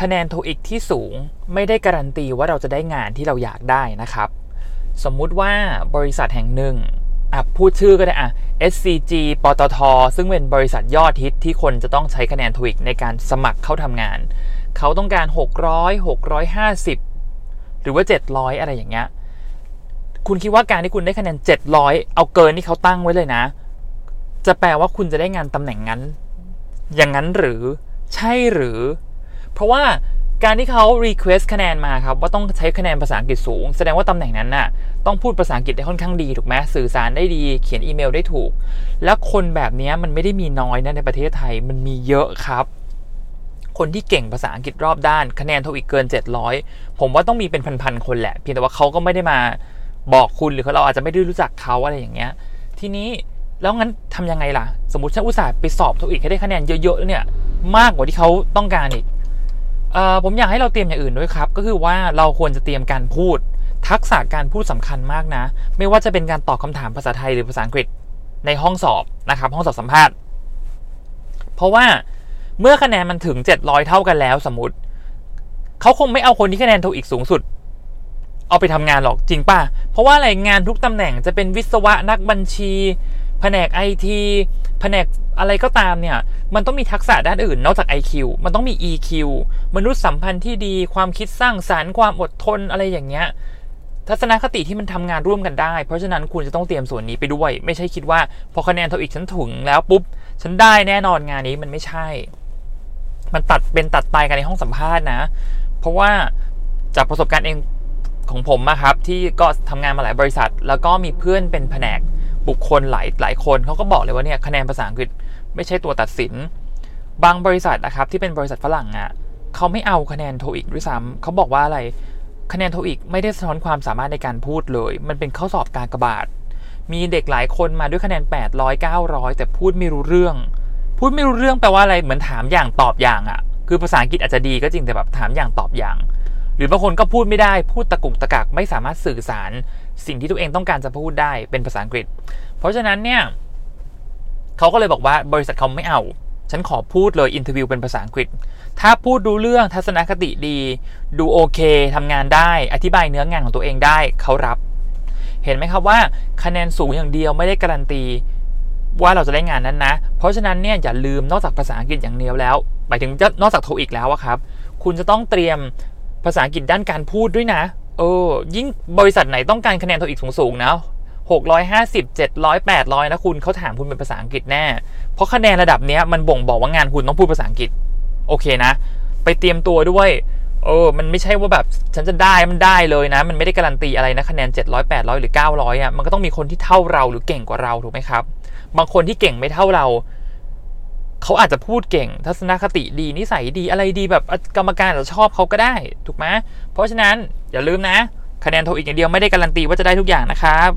คะแนนโทอีกที่สูงไม่ได้การันตีว่าเราจะได้งานที่เราอยากได้นะครับ สมมุติว่าบริษัทแห่งหนึ่งอะพูดชื่อก็ได้อะ SCG ปตท ซึ่งเป็นบริษัทยอดฮิตที่คนจะต้องใช้คะแนนโทอีกในการสมัครเข้าทำงาน เขาต้องการ 600 650 หรือว่า 700 อะไรอย่างเงี้ย คุณคิดว่าการที่คุณได้คะแนน 700 เอาเกินที่เขาตั้งไว้เลยนะ จะแปลว่าคุณจะได้งานตำแหน่งนั้น อย่างนั้นหรือใช่หรือ เพราะว่าการที่เขา request คะแนนมาครับว่าต้องใช้คะแนนภาษาอังกฤษสูง แสดงว่าตำแหน่งนั้นน่ะต้องพูดภาษาอังกฤษได้ค่อนข้างดีถูกไหมสื่อสารได้ดีเขียนอีเมลได้ถูก แล้วคนแบบนี้มันไม่ได้มีน้อยนะในประเทศไทยมันมีเยอะครับ คนที่เก่งภาษาอังกฤษรอบด้าน คะแนนโทอีกเกิน 700 ผมว่าต้องมีเป็นพันๆคนแหละเพียงแต่ว่าเขาก็ไม่ได้มาบอกคุณหรือเราอาจจะไม่ได้รู้จักเขาอะไรอย่างเงี้ย ทีนี้แล้วงั้นทำยังไงล่ะ สมมติฉันอุตส่าห์ไปสอบโทอีกให้ได้คะแนนเยอะๆเนี่ยมากกว่าที่เขาต้องการอีก ผมอยากให้เราเตรียมอย่างอื่นด้วยครับ ก็คือว่าเราควรจะเตรียมการพูด ทักษะการพูดสำคัญมากนะ ไม่ว่าจะเป็นการตอบคำถามภาษาไทยหรือภาษาอังกฤษในห้องสอบนะครับ ห้องสอบสัมภาษณ์ เพราะว่าเมื่อคะแนนมันถึง 700 เท่ากันแล้วสมมติเขาคงไม่เอาคนที่คะแนนโทอีกสูงสุด เอาไปทำงานหรอกจริงป่ะ เพราะว่าอะไรงานทุกตำแหน่งจะเป็นวิศวะนักบัญชี แผนกไอทีแผนก อะไรก็ตามเนี่ย มันต้องมีทักษะด้านอื่น นอกจาก IQ มันต้องมี EQ มนุษยสัมพันธ์ที่ดี ความคิดสร้างสารรค์ ความอดทนอะไรอย่างเงี้ย ทัศนคติที่มันทำงานร่วมกันได้ เพราะฉะนั้นคุณจะต้องเตรียมส่วนนี้ไปด้วย ไม่ใช่คิดว่าพอคะแนนเท่าอีกฉันถึงแล้วปุ๊บ ฉันได้แน่นอนงานนี้มันไม่ใช่ มันตัดเป็นตัดตายกันในห้องสัมภาษณ์นะ เพราะว่าจากประสบการณ์เองของผมนะครับ ที่ก็ทำงานมาหลายบริษัท แล้วก็มีเพื่อนเป็นแผนกบุคคลหลายหลายคนเขาก็บอกเลยว่าเนี่ยคะแนนภาษาอังกฤษ ไม่ใช่ตัวตัดสิน บางบริษัทนะครับที่เป็นบริษัทฝรั่งอะ่ะเขาไม่เอาคะแนนโทอีกด้วยซ้ำเขาบอกว่าอะไรคะแนนโทอีกไม่ได้สะท้อนความสามารถในการพูดเลย มันเป็นข้อสอบการกระบาดมีเด็กหลายคนมาด้วยคะแนน 800 900 แต่พูดไม่รู้เรื่อง พูดไม่รู้เรื่องแปลว่าอะไรเหมือนถามอย่างตอบอย่างอะ่ะ คือภาษาอังกฤษอาจจะดีก็จริงแต่แบบถามอย่างตอบอย่าง หรือบางคนก็พูดไม่ได้พูดตะกุกตะกักไม่สามารถสื่อสาร สิ่งที่ตัวเองต้องการจะพูดได้เป็นภาษาอังกฤษ เพราะฉะนั้นเนี่ย เขาก็เลยบอกว่าบริษัทเขาไม่เอา ฉันขอพูดเลย interview เป็นภาษาอังกฤษ ถ้าพูดรู้เรื่องทัศนคติดี ดูโอเคทำงานได้ อธิบายเนื้องานของตัวเองได้เขารับ เห็นไหมครับว่าคะแนนสูงอย่างเดียวไม่ได้การันตีว่าเราจะได้งานนั้นนะ เพราะฉะนั้นเนี่ยอย่าลืมนอกจากภาษาอังกฤษอย่างเดียวแล้ว หมายถึงนอกจากโทอีกแล้วครับ คุณจะต้องเตรียมภาษาอังกฤษด้านการพูดด้วยนะ เออ ยิ่งบริษัทไหนต้องการคะแนนโทอีกสูงๆนะ 650 700 800นะคุณเขาถามคุณเป็นภาษาอังกฤษแน่ เพราะคะแนนระดับนี้มันบ่งบอกว่างานคุณต้องพูดภาษาอังกฤษ โอเคนะ ไปเตรียมตัวด้วยเออ มันไม่ใช่ว่าแบบฉันจะได้มันได้เลยนะ มันไม่ได้การันตีอะไรนะคะแนน 700 800 หรือ 900อะมันก็ต้องมีคนที่เท่าเราหรือเก่งกว่าเราถูกไหมครับ บางคนที่เก่งไม่เท่าเราเขาอาจจะพูดเก่ง ทัศนคติดีนิสัยดีอะไรดีแบบกรรมการอาจจะชอบเขาก็ได้ถูกไหมเพราะฉะนั้นอย่าลืมนะคะแนนโทอีกอย่างเดียวไม่ได้การันตีว่าจะได้ทุกอย่างนะครับ